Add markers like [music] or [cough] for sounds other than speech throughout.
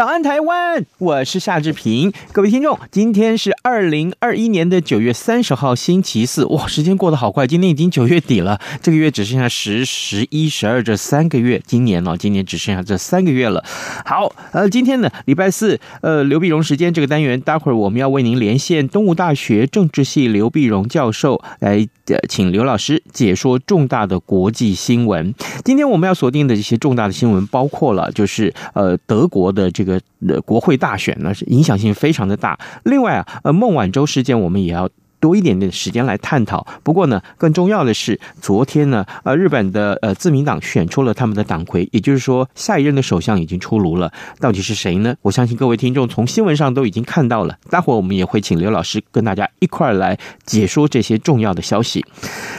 早安，台湾！我是夏志平。各位听众，今天是二零二一年的九月三十号，星期四。哇，时间过得好快，今天已经九月底了。这个月只剩下十、十一、十二这三个月。今年哦，今年只剩下这三个月了。好，呃，今天呢，礼拜四，呃，刘必荣时间这个单元，待会儿我们要为您连线东吴大学政治系刘必荣教授来，请刘老师解说重大的国际新闻。今天我们要锁定的这些重大的新闻，包括了就是呃，德国的。这个呃国会大大选呢，是影响性非常的大。另外啊，呃孟晚舟事件，我们也要。多一点点时间来探讨。不过呢，更重要的是，昨天呢，呃，日本的呃自民党选出了他们的党魁，也就是说，下一任的首相已经出炉了。到底是谁呢？我相信各位听众从新闻上都已经看到了。待会儿我们也会请刘老师跟大家一块儿来解说这些重要的消息。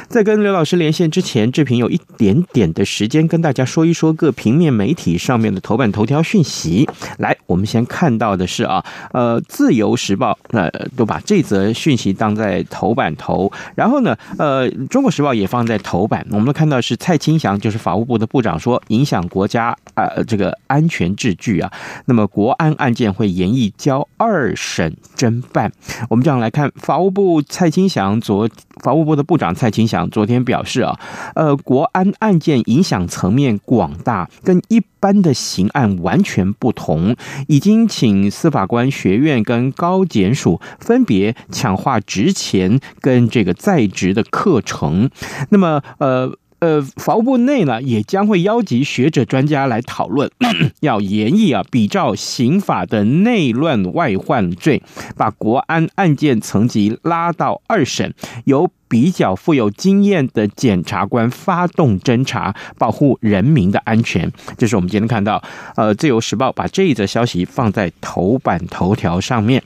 在跟刘老师连线之前，志平有一点点的时间跟大家说一说各平面媒体上面的头版头条讯息。来，我们先看到的是啊，呃，《自由时报》呃都把这则讯息当在。在头版头，然后呢，呃，《中国时报》也放在头版。我们看到是蔡清祥，就是法务部的部长说，影响国家啊、这个安全秩序啊。那么国安案件会延议交二审侦办。我们这样来看，法务部蔡清祥昨法务部的部长蔡清祥昨天表示啊，呃，国安案件影响层面广大，跟一般的刑案完全不同，已经请司法官学院跟高检署分别强化职前跟这个在职的课程，那么呃呃，法务部内呢也将会邀集学者专家来讨论，[coughs] [coughs] 要严议啊，比照刑法的内乱外患罪，把国安案件层级拉到二审，由比较富有经验的检察官发动侦查，保护人民的安全。这是我们今天看到，呃，《自由时报》把这一则消息放在头版头条上面。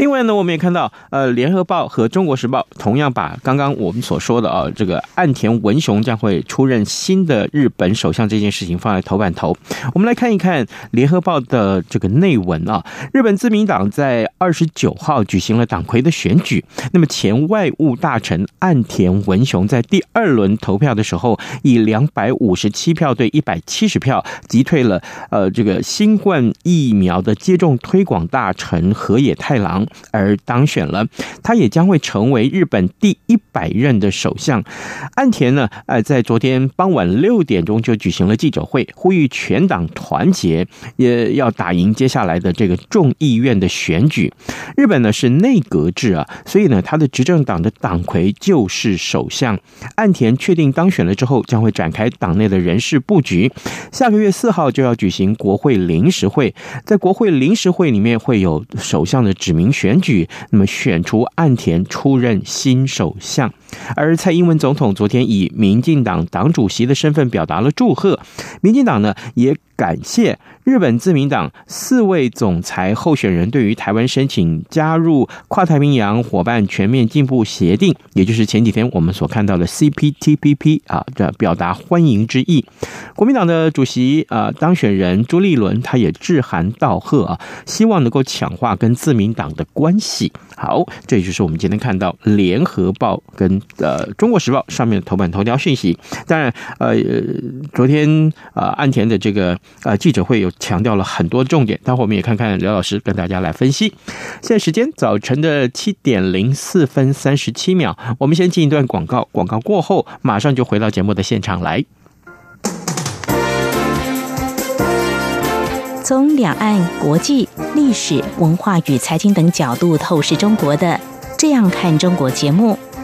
另外呢，我们也看到，呃，《联合报》和《中国时报》同样把刚刚我们所说的啊，这个岸田文雄将会出任新的日本首相这件事情放在头版头。我们来看一看《联合报》的这个内文啊。日本自民党在二十九号举行了党魁的选举，那么前外务大臣岸田文雄在第二轮投票的时候，以两百五十七票对一百七十票击退了呃这个新冠疫苗的接种推广大臣河野太郎而当选了，他也将会成为日本第一百任的首相。岸田呢，呃，在昨天傍晚六点钟就举行了记者会，呼吁全党团结，也要打赢接下来的这个众议院的选举。日本呢是内阁制啊，所以呢，他的执政党的党魁就是首相。岸田确定当选了之后，将会展开党内的人事布局。下个月四号就要举行国会临时会，在国会临时会里面会有首相的。指名选举，那么选出岸田出任新首相，而蔡英文总统昨天以民进党党主席的身份表达了祝贺，民进党呢也感谢日本自民党四位总裁候选人对于台湾申请加入跨太平洋伙伴全面进步协定，也就是前几天我们所看到的 CPTPP 啊，这表达欢迎之意。国民党的主席啊当选人朱立伦他也致函道贺啊，希望能够强化跟自民党的关系。好，这就是我们今天看到联合报跟呃中国时报上面的头版头条讯息。当然，呃，昨天啊岸田的这个。呃，记者会有强调了很多重点，待会我们也看看刘老师跟大家来分析。现在时间早晨的七点零四分三十七秒，我们先进一段广告，广告过后马上就回到节目的现场来。从两岸、国际、历史文化与财经等角度透视中国的《这样看中国》节目，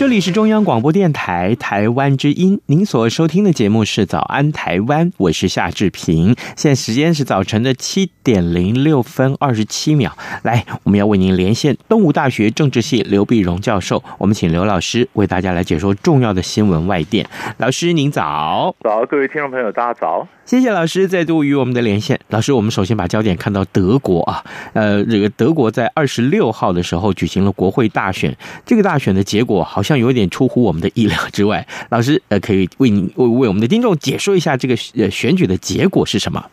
这里是中央广播电台台湾之音，您所收听的节目是《早安台湾》，我是夏志平。现在时间是早晨的七点零六分二十七秒。来，我们要为您连线东吴大学政治系刘碧荣教授，我们请刘老师为大家来解说重要的新闻外电。老师您早，早，各位听众朋友，大家早。谢谢老师再度与我们的连线。老师，我们首先把焦点看到德国啊，呃，这个德国在二十六号的时候举行了国会大选，这个大选的结果好像有点出乎我们的意料之外。[laughs] 老师，呃，可以为你为为我们的听众解说一下这个呃选举的结果是什么？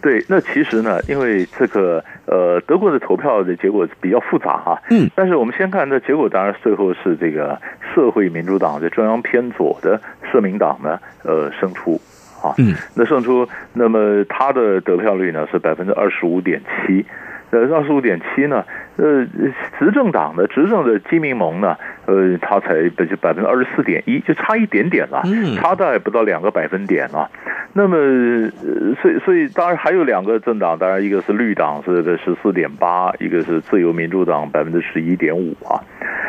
对，那其实呢，因为这个呃德国的投票的结果比较复杂哈，嗯，但是我们先看这结果，当然最后是这个社会民主党的中央偏左的社民党呢，呃胜出。啊，嗯，那胜出，那么他的得票率呢是百分之二十五点七，呃，二十五点七呢，呃，执政党的执政的基民盟呢，呃，他才就百分之二十四点一，就差一点点了，差大概不到两个百分点啊。那么，呃所以所以当然还有两个政党，当然一个是绿党是个十四点八，一个是自由民主党百分之十一点五啊。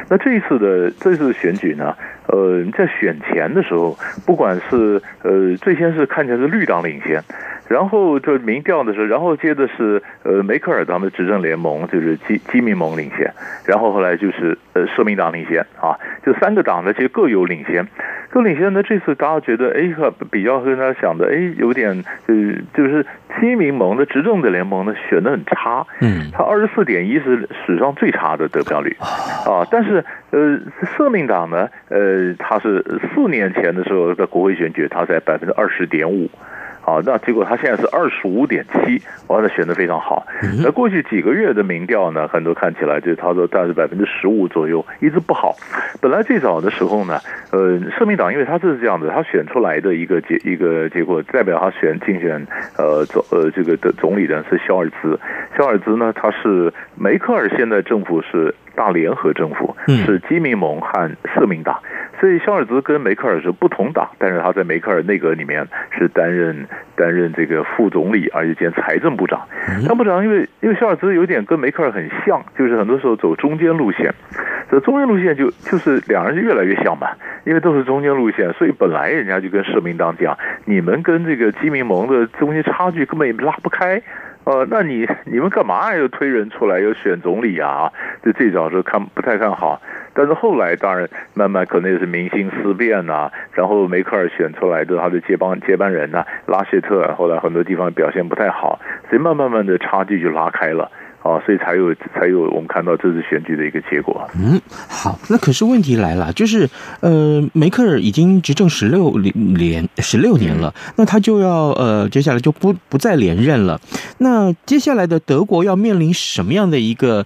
那这一次的这次选举呢，呃，在选前的时候，不管是呃，最先是看起来是绿党领先。然后就民调的时候，然后接着是呃梅克尔他们执政联盟就是基基民盟领先，然后后来就是呃社民党领先啊，就三个党呢其实各有领先，各领先呢这次大家觉得哎比较跟他想的哎有点呃就是基民盟的执政的联盟呢选的很差，嗯，他二十四点一是史上最差的得票率。啊，但是呃社民党呢呃他是四年前的时候在国会选举他在百分之二十点五。啊，那结果他现在是二十五点七，哇，那选的非常好。那过去几个月的民调呢，很多看起来就他说大概是百分之十五左右，一直不好。本来最早的时候呢，呃，社民党因为他就是这样子，他选出来的一个结一个结果，代表他选竞选呃总呃这个的总理的是肖尔兹。肖尔兹呢，他是梅克尔现在政府是大联合政府，是基民盟和社民党。所以肖尔兹跟梅克尔是不同党，但是他在梅克尔内阁里面是担任担任这个副总理，而且兼财政部长。财部长因为因为肖尔兹有点跟梅克尔很像，就是很多时候走中间路线。这中间路线就就是两人就越来越像嘛，因为都是中间路线，所以本来人家就跟社民党讲，你们跟这个基民盟的中间差距根本也拉不开。呃，那你你们干嘛又推人出来又选总理啊？就最早是看不太看好。但是后来当然慢慢可能也是民心思变呐、啊，然后梅克尔选出来的他的接班接班人呐、啊，拉谢特后来很多地方表现不太好，所以慢慢慢的差距就拉开了啊，所以才有才有我们看到这次选举的一个结果。嗯，好，那可是问题来了，就是呃，梅克尔已经执政十六年十六年了，那他就要呃接下来就不不再连任了，那接下来的德国要面临什么样的一个？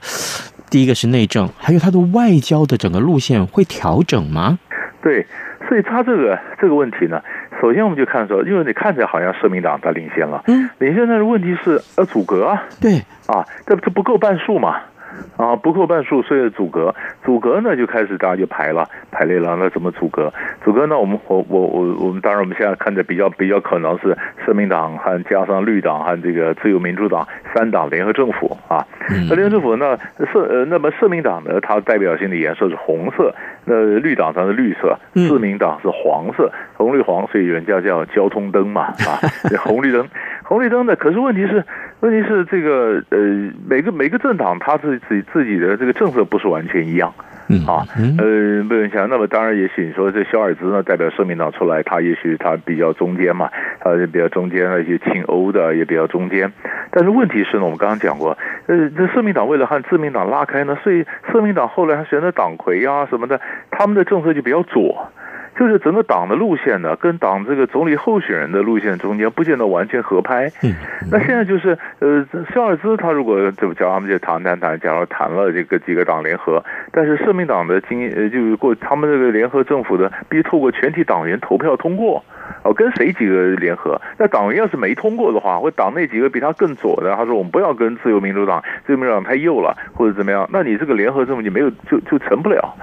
第一个是内政，还有他的外交的整个路线会调整吗？对，所以他这个这个问题呢，首先我们就看说，因为你看起来好像社民党他领先了，嗯，领先，但是问题是呃阻隔啊，对。啊，这这不够半数嘛，啊，不够半数，所以阻隔，阻隔呢，就开始大家就排了，排列了。那怎么阻隔？阻隔呢？我们我我我我们当然我们现在看着比较比较可能是社民党和加上绿党和这个自由民主党三党联合政府啊。那联合政府呢，社呃那么社民党呢，它代表性的颜色是红色，那绿党它是绿色，自民党是黄色，红绿黄，所以人家叫交通灯嘛啊，[laughs] 红绿灯，红绿灯呢，可是问题是。问题是这个呃，每个每个政党他自己自己的这个政策不是完全一样，嗯啊，呃，不用想，那么当然也许你说这小尔兹呢代表社民党出来，他也许他比较中间嘛，他比较中间，那些亲欧的也比较中间。但是问题是呢，我们刚刚讲过，呃，这社民党为了和自民党拉开呢，所以社民党后来他选择党魁啊什么的，他们的政策就比较左。就是整个党的路线呢，跟党这个总理候选人的路线中间不见得完全合拍。嗯，那现在就是呃，肖尔兹他如果怎么讲，他们就谈谈谈，假如谈了这个几个党联合，但是社民党的经呃，就是过他们这个联合政府的，必须透过全体党员投票通过。哦，跟谁几个联合？那党员要是没通过的话，或党内几个比他更左的，他说我们不要跟自由民主党，自由民主党太右了，或者怎么样？那你这个联合政府就没有，就就成不了，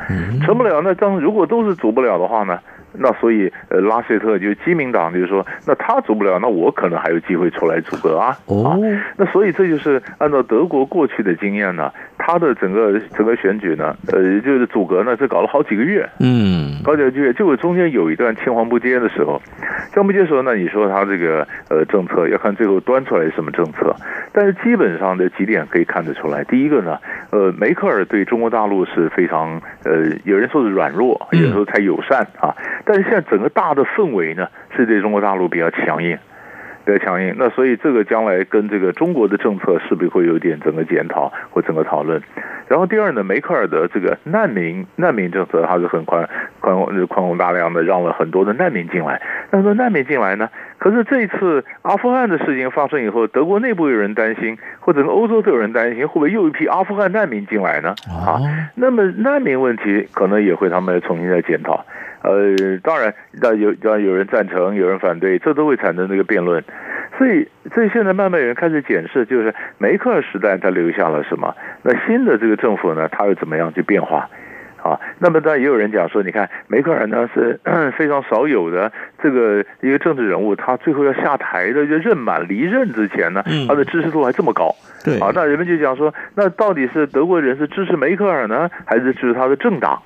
成不了。那当如果都是组不了的话呢？那所以，呃，拉谢特就基民党就是说，那他组不了，那我可能还有机会出来组阁啊。哦，那所以这就是按照德国过去的经验呢，他的整个整个选举呢，呃，就是组阁呢，这搞了好几个月。嗯，搞几个月，就中间有一段青黄不接的时候，青黄不接的时候呢，你说他这个呃政策要看最后端出来什么政策，但是基本上的几点可以看得出来。第一个呢，呃，梅克尔对中国大陆是非常呃，有人说是软弱，有人说太友善啊。但是现在整个大的氛围呢，是对中国大陆比较强硬，比较强硬。那所以这个将来跟这个中国的政策是不是会有点整个检讨或整个讨论？然后第二呢，梅克尔的这个难民难民政策还是很宽宽宽宏大量的，让了很多的难民进来。那说难民进来呢，可是这一次阿富汗的事情发生以后，德国内部有人担心，或者欧洲都有人担心，会不会又一批阿富汗难民进来呢？啊，那么难民问题可能也会他们重新再检讨。呃，当然，那有要有人赞成，有人反对，这都会产生这个辩论。所以，所以现在慢慢有人开始检视，就是梅克尔时代他留下了什么？那新的这个政府呢，他又怎么样去变化？啊，那么当然也有人讲说，你看梅克尔呢是 [coughs] 非常少有的这个一个政治人物，他最后要下台的就任满离任之前呢，他的支持度还这么高。对啊，那人们就讲说，那到底是德国人是支持梅克尔呢，还是支持他的政党？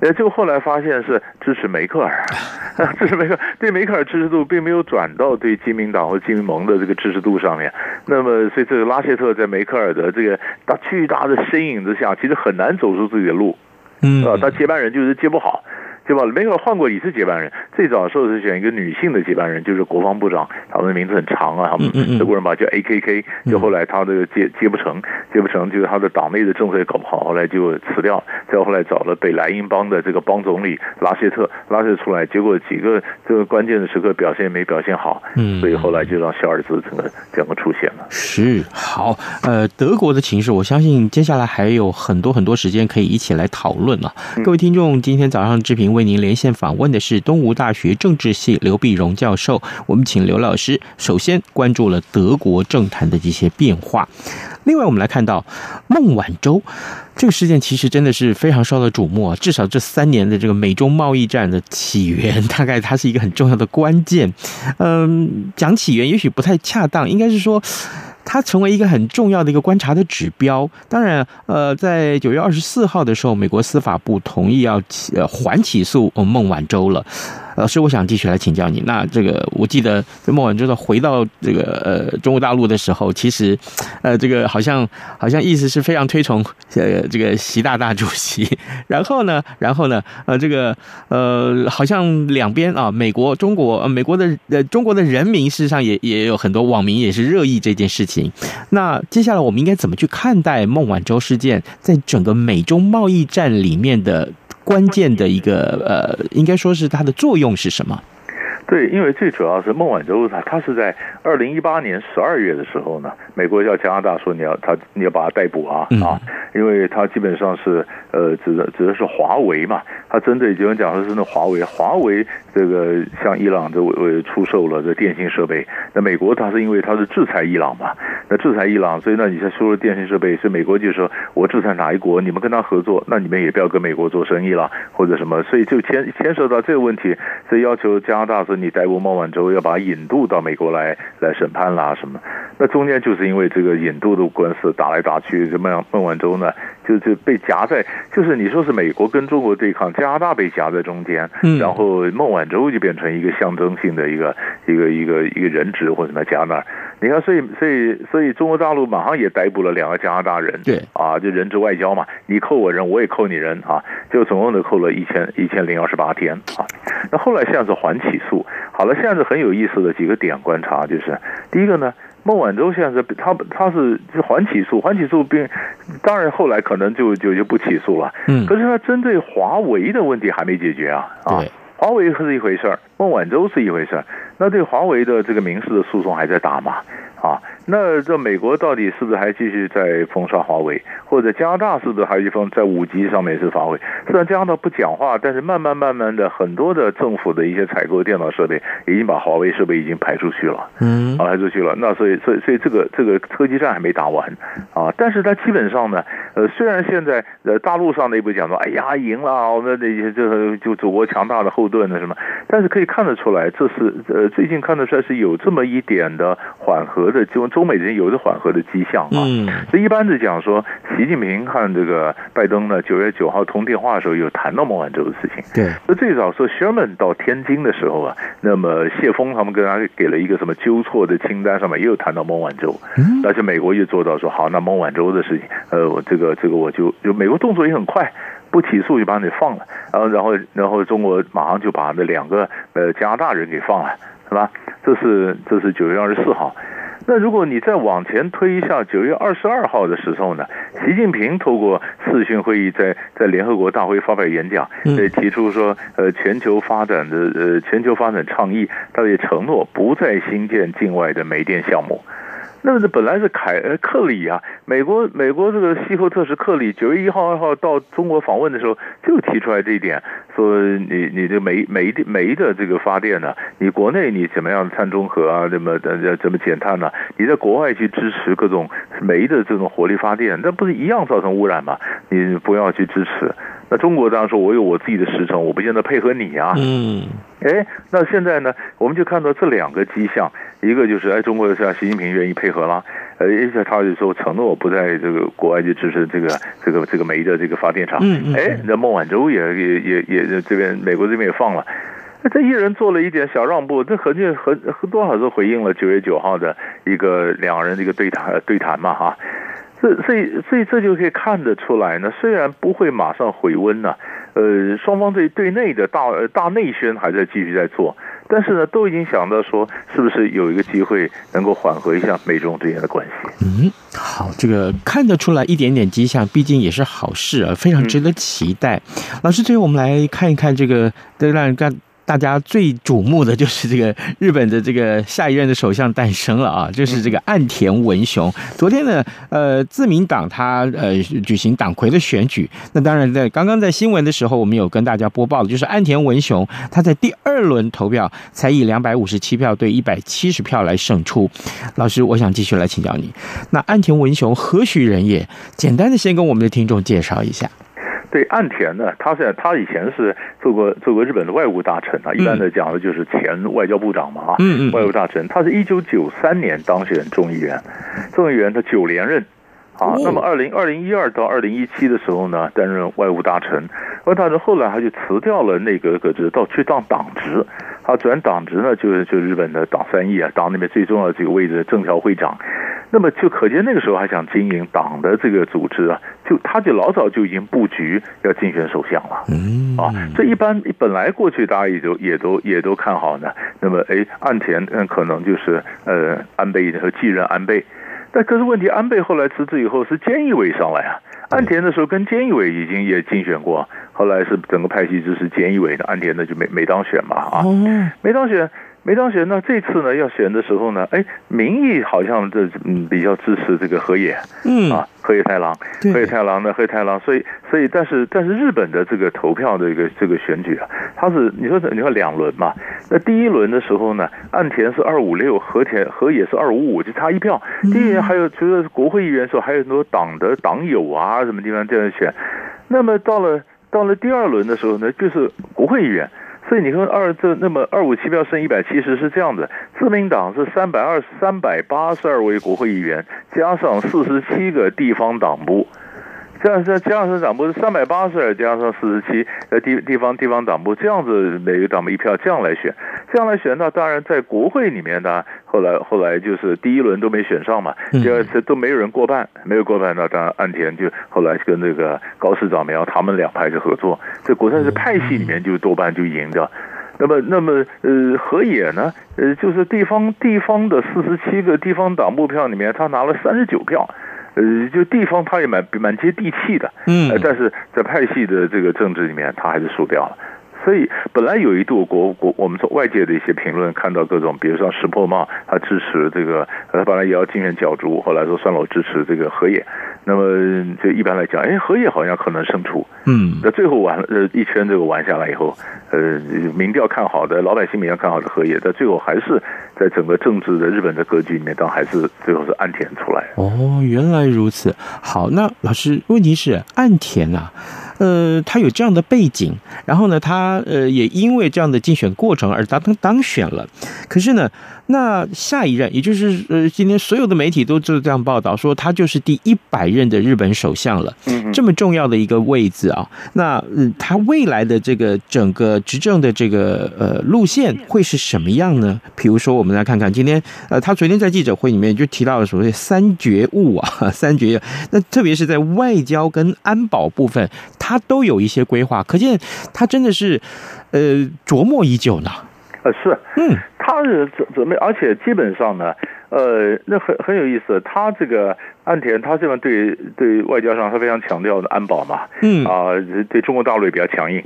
呃，就后来发现是支持梅克尔，[laughs] 支持梅克尔，对梅克尔支持度并没有转到对金民党和金民盟的这个支持度上面。那么，所以这个拉谢特在梅克尔的这个大巨大的身影之下，其实很难走出自己的路。嗯，啊，他接班人就是接不好。对吧？梅克尔换过一次接班人，最早的时候是选一个女性的接班人，就是国防部长，他们的名字很长啊，他们德国人把叫 A K K，就后来他这个接接不成，接不成，就是他的党内的政策也搞不好，后来就辞掉，再后来找了北莱茵邦的这个邦总理拉谢特，拉谢特出来，结果几个这个关键的时刻表现没表现好，嗯，所以后来就让萧尔兹整个整个出现了。是好，呃，德国的情势，我相信接下来还有很多很多时间可以一起来讨论啊。各位听众，今天早上之平为您连线访问的是东吴大学政治系刘必荣教授。我们请刘老师首先关注了德国政坛的这些变化。另外，我们来看到孟晚舟这个事件，其实真的是非常受到瞩目啊。至少这三年的这个美中贸易战的起源，大概它是一个很重要的关键。嗯，讲起源也许不太恰当，应该是说。它成为一个很重要的一个观察的指标。当然，呃，在九月二十四号的时候，美国司法部同意要起呃缓起诉孟晚舟了。老师，我想继续来请教你。那这个，我记得孟晚舟的回到这个呃中国大陆的时候，其实呃这个好像好像意思是非常推崇呃这个习大大主席。[laughs] 然后呢，然后呢，呃这个呃好像两边啊，美国、中国、美国的呃中国的人民事实上也也有很多网民也是热议这件事情。那接下来我们应该怎么去看待孟晚舟事件在整个美中贸易战里面的？关键的一个呃，应该说是它的作用是什么？对，因为最主要是孟晚舟他他是在二零一八年十二月的时候呢，美国叫加拿大说你要他你要把他逮捕啊、嗯、啊，因为他基本上是呃指的指的是华为嘛，他针对有人讲说是那华为华为这个向伊朗这为出售了这电信设备，那美国他是因为他是制裁伊朗嘛，那制裁伊朗，所以那你在输入电信设备，所以美国就说我制裁哪一国，你们跟他合作，那你们也不要跟美国做生意了或者什么，所以就牵牵涉到这个问题，所以要求加拿大说。你逮捕孟晚舟，要把他引渡到美国来来审判啦什么？那中间就是因为这个引渡的官司打来打去，怎么样？孟晚舟呢，就就被夹在，就是你说是美国跟中国对抗，加拿大被夹在中间，然后孟晚舟就变成一个象征性的一个一个一个一个人质或者什么夹那儿。你看，所以所以所以中国大陆马上也逮捕了两个加拿大人，对啊，就人质外交嘛，你扣我人，我也扣你人啊，就总共的扣了一千一千零二十八天啊。那后来现在是缓起诉。好了，现在是很有意思的几个点观察，就是第一个呢，孟晚舟现在是他他是就缓起诉，缓起诉并当然后来可能就就就不起诉了，嗯，可是他针对华为的问题还没解决啊，啊，华为是一回事儿，孟晚舟是一回事儿，那对华为的这个民事的诉讼还在打吗？啊，那这美国到底是不是还继续在封杀华为，或者加拿大是不是还一封在五 G 上面是华为？虽然加拿大不讲话，但是慢慢慢慢的，很多的政府的一些采购电脑设备已经把华为设备已经排出去了，嗯，啊，排出去了。那所以，所以，所以这个这个科技战还没打完啊。但是它基本上呢，呃，虽然现在呃大陆上内部讲说，哎呀，赢了，我们那些就就祖国强大的后盾的什么，但是可以看得出来，这是呃最近看得出来是有这么一点的缓和。的就中美之间有着缓和的迹象啊，嗯，这一般的讲说，习近平看这个拜登呢，九月九号通电话的时候有谈到孟晚舟的事情。对，那最早说 Sherman 到天津的时候啊，那么谢峰他们跟他给了一个什么纠错的清单，上面也有谈到孟晚舟。嗯，而且美国也做到说好，那孟晚舟的事情，呃，我这个这个我就就美国动作也很快，不起诉就把你放了，然后然后然后中国马上就把那两个呃加拿大人给放了，是吧？这是这是九月二十四号。那如果你再往前推一下，九月二十二号的时候呢，习近平透过视讯会议在在联合国大会发表演讲，呃，提出说，呃，全球发展的呃全球发展倡议，他也承诺不再新建境外的煤电项目。那么这本来是凯呃克里啊，美国美国这个气候特使克里九月一号二号到中国访问的时候就提出来这一点，说你你的煤煤的煤的这个发电呢，你国内你怎么样碳中和啊，怎么怎怎么减碳呢？你在国外去支持各种煤的这种火力发电，那不是一样造成污染吗？你不要去支持。那中国当然说，我有我自己的时程，我不见得配合你啊。嗯，哎，那现在呢，我们就看到这两个迹象，一个就是哎，中国像习近平愿意配合了，呃，而且他就说承诺不在这个国外去支持这个这个这个煤的这个发电厂。嗯嗯。哎，那孟晚舟也也也也这边美国这边也放了，那这一人做了一点小让步，这很就很多少是回应了九月九号的一个两人的一个对谈对谈嘛哈。这所以所以这就可以看得出来呢，虽然不会马上回温呢，呃，双方对对内的大大内宣还在继续在做，但是呢，都已经想到说，是不是有一个机会能够缓和一下美中之间的关系？嗯，好，这个看得出来一点点迹象，毕竟也是好事啊，非常值得期待。嗯、老师，最后我们来看一看这个，让人干。大家最瞩目的就是这个日本的这个下一任的首相诞生了啊，就是这个岸田文雄。昨天呢，呃，自民党他呃举行党魁的选举。那当然，在刚刚在新闻的时候，我们有跟大家播报的，就是岸田文雄他在第二轮投票才以两百五十七票对一百七十票来胜出。老师，我想继续来请教你，那岸田文雄何许人也？简单的先跟我们的听众介绍一下。对岸田呢，他现在他以前是做过做过日本的外务大臣啊，一般的讲的就是前外交部长嘛啊，嗯嗯，外务大臣，他是一九九三年当选众议员，众议员他九连任啊，那么二零二零一二到二零一七的时候呢，担任外务大臣，外务大臣后来他就辞掉了内阁阁职，到去当党职，他转党职呢，就是就日本的党三役啊，党里面最重要的这个位置，政调会长。那么就可见那个时候还想经营党的这个组织啊，就他就老早就已经布局要竞选首相了，嗯啊，这一般本来过去大家也都也都也都看好呢。那么哎，岸田嗯可能就是呃安倍和继任安倍，但可是问题安倍后来辞职以后是菅义伟上来啊。岸田的时候跟菅义伟已经也竞选过，后来是整个派系支持菅义伟的，岸田的就没没当选嘛啊，没当选。没当选，那这次呢要选的时候呢，哎，民意好像这嗯比较支持这个河野，嗯啊河野太郎，河野太郎呢河野太郎，所以所以但是但是日本的这个投票的一个这个选举啊，它是你说你说两轮嘛，那第一轮的时候呢，岸田是二五六，河田河野是二五五，就差一票。第一轮还有除了国会议员的时候，还有很多党的党友啊什么地方这样选，那么到了到了第二轮的时候呢，就是国会议员。所以你说二这那么二五七票剩一百七十是这样的，自民党是三百二三百八十二位国会议员，加上四十七个地方党部。这样是加上党部是三百八十二加上四十七，呃地地方地方党部这样子每个党部一票这样来选，这样来选那当然在国会里面呢，后来后来就是第一轮都没选上嘛，第二次都没有人过半，没有过半那当然岸田就后来跟那个高市长苗他们两派就合作，这果然是派系里面就多半就赢的，那么那么呃河野呢，呃就是地方地方的四十七个地方党部票里面他拿了三十九票。呃，就地方他也蛮蛮接地气的，嗯，但是在派系的这个政治里面，他还是输掉了。所以本来有一度国国，我们从外界的一些评论看到各种，比如说石破茂，他支持这个，他本来也要竞选角逐，后来说算了，我支持这个河野。那么就一般来讲，哎，荷叶好像可能胜出，嗯，那最后玩呃一圈这个玩下来以后，呃，民调看好的老百姓民调看好的荷叶，但最后还是在整个政治的日本的格局里面，当还是最后是岸田出来。哦，原来如此。好，那老师，问题是岸田啊。呃，他有这样的背景，然后呢，他呃也因为这样的竞选过程而当当选了。可是呢，那下一任，也就是呃，今天所有的媒体都就这样报道说，他就是第一百任的日本首相了。嗯，这么重要的一个位置啊，那嗯，他未来的这个整个执政的这个呃路线会是什么样呢？比如说，我们来看看今天呃，他昨天在记者会里面就提到了所谓三觉悟啊，[laughs] 三觉。那特别是在外交跟安保部分。他都有一些规划，可见他真的是，呃，琢磨已久呢。呃，是，嗯，他是准准备，而且基本上呢，呃，那很很有意思。他这个岸田，他这边对对外交上他非常强调的安保嘛，嗯啊，对中国大陆也比较强硬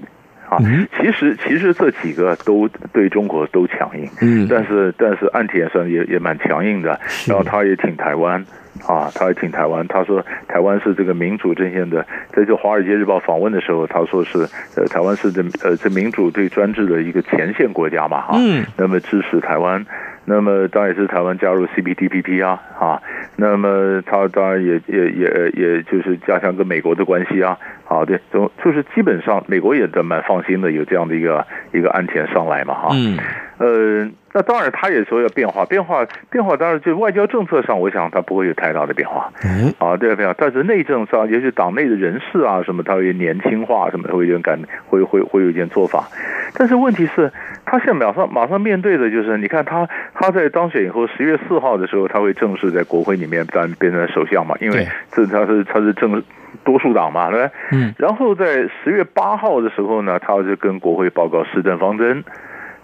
啊。其实其实这几个都对中国都强硬，嗯，但是但是岸田算也也蛮强硬的，然后他也挺台湾。啊，他还挺台湾。他说台湾是这个民主阵线的，在这《华尔街日报》访问的时候，他说是呃，台湾是这呃这民主对专制的一个前线国家嘛，哈、啊，嗯，那么支持台湾，那么当然也是台湾加入 CPTPP 啊，啊，那么他当然也也也也就是加强跟美国的关系啊，啊，对，就就是基本上美国也都蛮放心的，有这样的一个一个安田上来嘛，哈、啊，嗯，呃。那当然，他也说要变化，变化，变化。当然，就外交政策上，我想他不会有太大的变化。嗯，啊，对，变化。但是内政上，也许党内的人事啊，什么，他会年轻化，什么，会有点感，会会会有一点做法。但是问题是，他现在马上马上面对的就是，你看他他在当选以后，十月四号的时候，他会正式在国会里面当变成首相嘛？因为这他是他是正多数党嘛，对不对？嗯。然后在十月八号的时候呢，他就跟国会报告施政方针。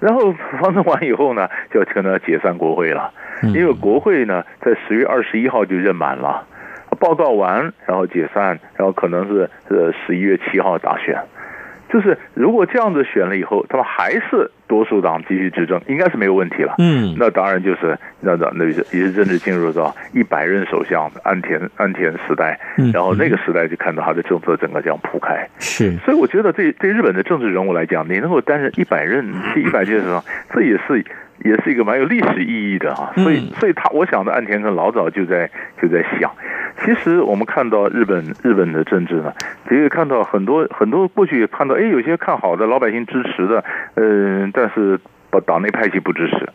然后方针完以后呢，就可能要解散国会了，因为国会呢在十月二十一号就任满了，报告完然后解散，然后可能是呃十一月七号大选。就是如果这样子选了以后，他们还是多数党继续执政，应该是没有问题了。嗯，那当然就是那那那也是政治进入到一百任首相安田安田时代，然后那个时代就看到他的政策整个这样铺开。是，所以我觉得对对日本的政治人物来讲，你能够担任一百任第一百届的时候，这也是。也是一个蛮有历史意义的啊，所以，所以他我想的岸田可能老早就在就在想。其实我们看到日本日本的政治呢，也可以看到很多很多过去也看到，哎，有些看好的老百姓支持的，嗯，但是把党内派系不支持，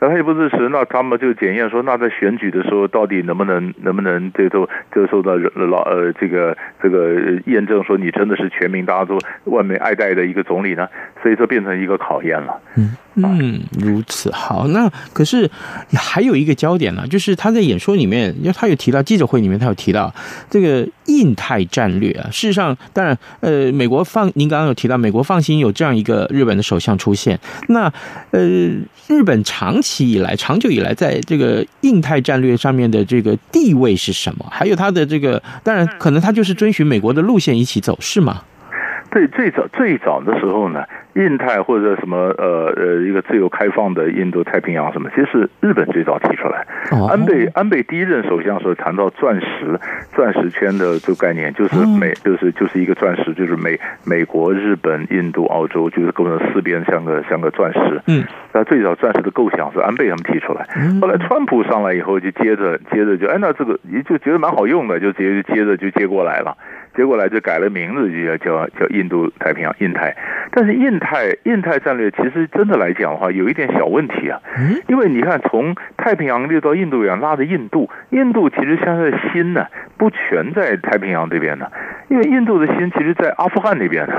然后也不支持，那他们就检验说，那在选举的时候到底能不能能不能这都就受到老呃这个这个验证，说你真的是全民大家都万民爱戴的一个总理呢？所以说变成一个考验了。嗯。嗯，如此好。那可是还有一个焦点呢、就是他在演说里面，因为他有提到记者会里面，他有提到这个印太战略啊。事实上，当然，呃，美国放您刚刚有提到，美国放心有这样一个日本的首相出现。那呃，日本长期以来、长久以来在这个印太战略上面的这个地位是什么？还有他的这个，当然可能他就是遵循美国的路线一起走，是吗？对，最早最早的时候呢。印太或者什么呃呃一个自由开放的印度太平洋什么，其实是日本最早提出来。安倍安倍第一任首相时候谈到钻石钻石圈的这个概念，就是美就是就是一个钻石，就是美美国、日本、印度、澳洲，就是构成四边像个像个钻石。嗯，那最早钻石的构想是安倍他们提出来。后来川普上来以后，就接着接着就哎那这个也就觉得蛮好用的，就直接接着就接过来了。接过来就改了名字，就叫叫叫印度太平洋印太。但是印太印太战略其实真的来讲的话，有一点小问题啊。因为你看，从太平洋列到印度洋拉着印度，印度其实现在的心呢不全在太平洋这边呢，因为印度的心其实在阿富汗那边呢。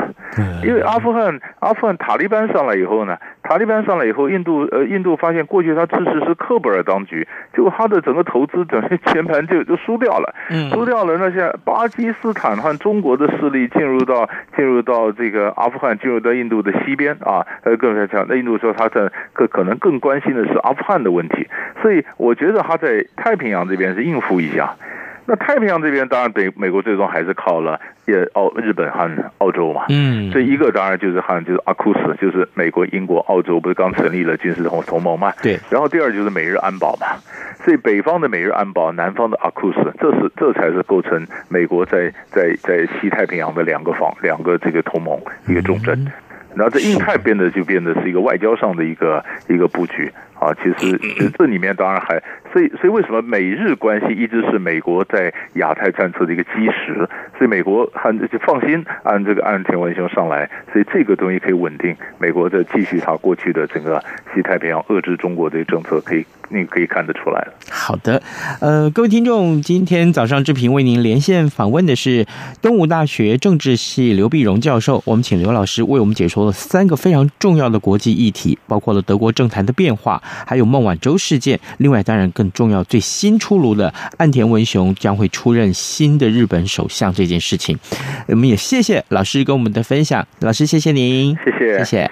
因为阿富汗阿富汗塔利班上来以后呢，塔利班上来以后，印度呃印度发现过去他支持是克布尔当局，结果他的整个投资整个全盘就就输掉了，输掉了。那些巴基斯坦。中国的势力进入到进入到这个阿富汗，进入到印度的西边啊，呃，更加强。那印度说他在可可能更关心的是阿富汗的问题，所以我觉得他在太平洋这边是应付一下。那太平洋这边当然北美国最终还是靠了也澳日本和澳洲嘛，嗯，这一个当然就是和就是阿库斯，就是美国、英国、澳洲不是刚成立了军事同同盟嘛，对，然后第二就是美日安保嘛，所以北方的美日安保，南方的阿库斯，这是这才是构成美国在在在西太平洋的两个方两个这个同盟一个重镇，然后这印太变得就变得是一个外交上的一个一个布局。啊，其实这里面当然还，所以所以为什么美日关系一直是美国在亚太战策的一个基石？所以美国很就放心按这个安田文雄上来，所以这个东西可以稳定美国在继续他过去的整个西太平洋遏制中国的政策，可以你可以看得出来了。好的，呃，各位听众，今天早上志平为您连线访问的是东吴大学政治系刘碧荣教授，我们请刘老师为我们解说了三个非常重要的国际议题，包括了德国政坛的变化。还有孟晚舟事件，另外当然更重要，最新出炉的岸田文雄将会出任新的日本首相这件事情，我们也谢谢老师跟我们的分享，老师谢谢您，谢谢谢谢。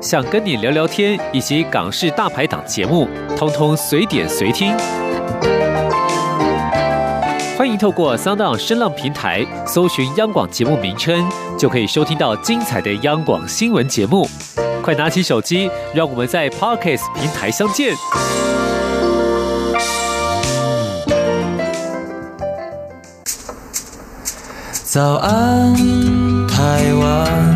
想跟你聊聊天，以及港式大排档节目，通通随点随听。欢迎透过 Sound 声浪平台搜寻央广节目名称，就可以收听到精彩的央广新闻节目。快拿起手机，让我们在 Podcast 平台相见。早安，台湾，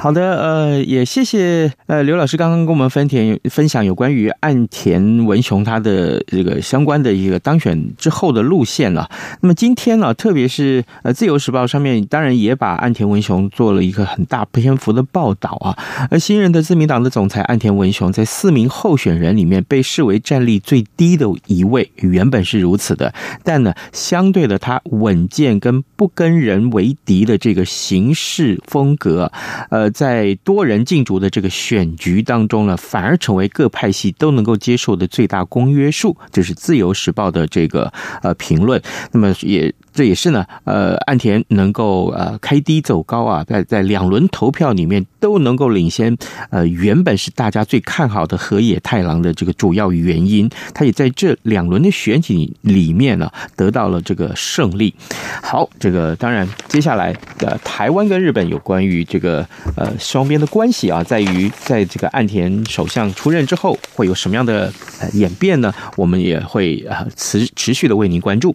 好的，呃，也谢谢呃刘老师刚刚跟我们分田分享有关于岸田文雄他的这个相关的一个当选之后的路线了。那么今天呢，特别是呃自由时报上面当然也把岸田文雄做了一个很大篇幅的报道啊。而新任的自民党的总裁岸田文雄在四名候选人里面被视为战力最低的一位，原本是如此的，但呢，相对的他稳健跟不跟人为敌的这个行事风格，呃。在多人竞逐的这个选举当中呢，反而成为各派系都能够接受的最大公约数。就是《自由时报》的这个呃评论。那么也。这也是呢，呃，岸田能够呃开低走高啊，在在两轮投票里面都能够领先，呃，原本是大家最看好的河野太郎的这个主要原因，他也在这两轮的选举里面呢得到了这个胜利。好，这个当然接下来呃台湾跟日本有关于这个呃双边的关系啊，在于在这个岸田首相出任之后会有什么样的演变呢？我们也会呃持持续的为您关注。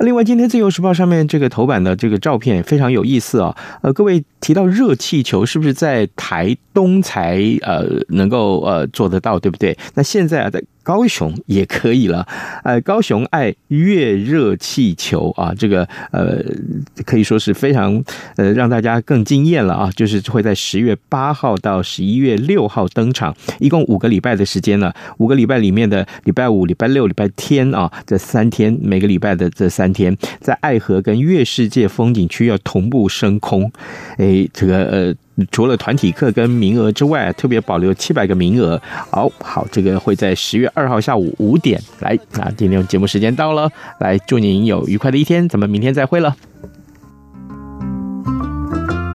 另外，今天自由时报上面这个头版的这个照片非常有意思啊，呃，各位提到热气球是不是在台东才呃能够呃做得到，对不对？那现在啊在。高雄也可以了，呃，高雄爱月热气球啊，这个呃可以说是非常呃让大家更惊艳了啊，就是会在十月八号到十一月六号登场，一共五个礼拜的时间呢，五个礼拜里面的礼拜五、礼拜六、礼拜天啊，这三天每个礼拜的这三天，在爱河跟月世界风景区要同步升空，哎，这个呃。除了团体课跟名额之外，特别保留七百个名额。好好，这个会在十月二号下午五点来。那今天节目时间到了，来祝您有愉快的一天，咱们明天再会了。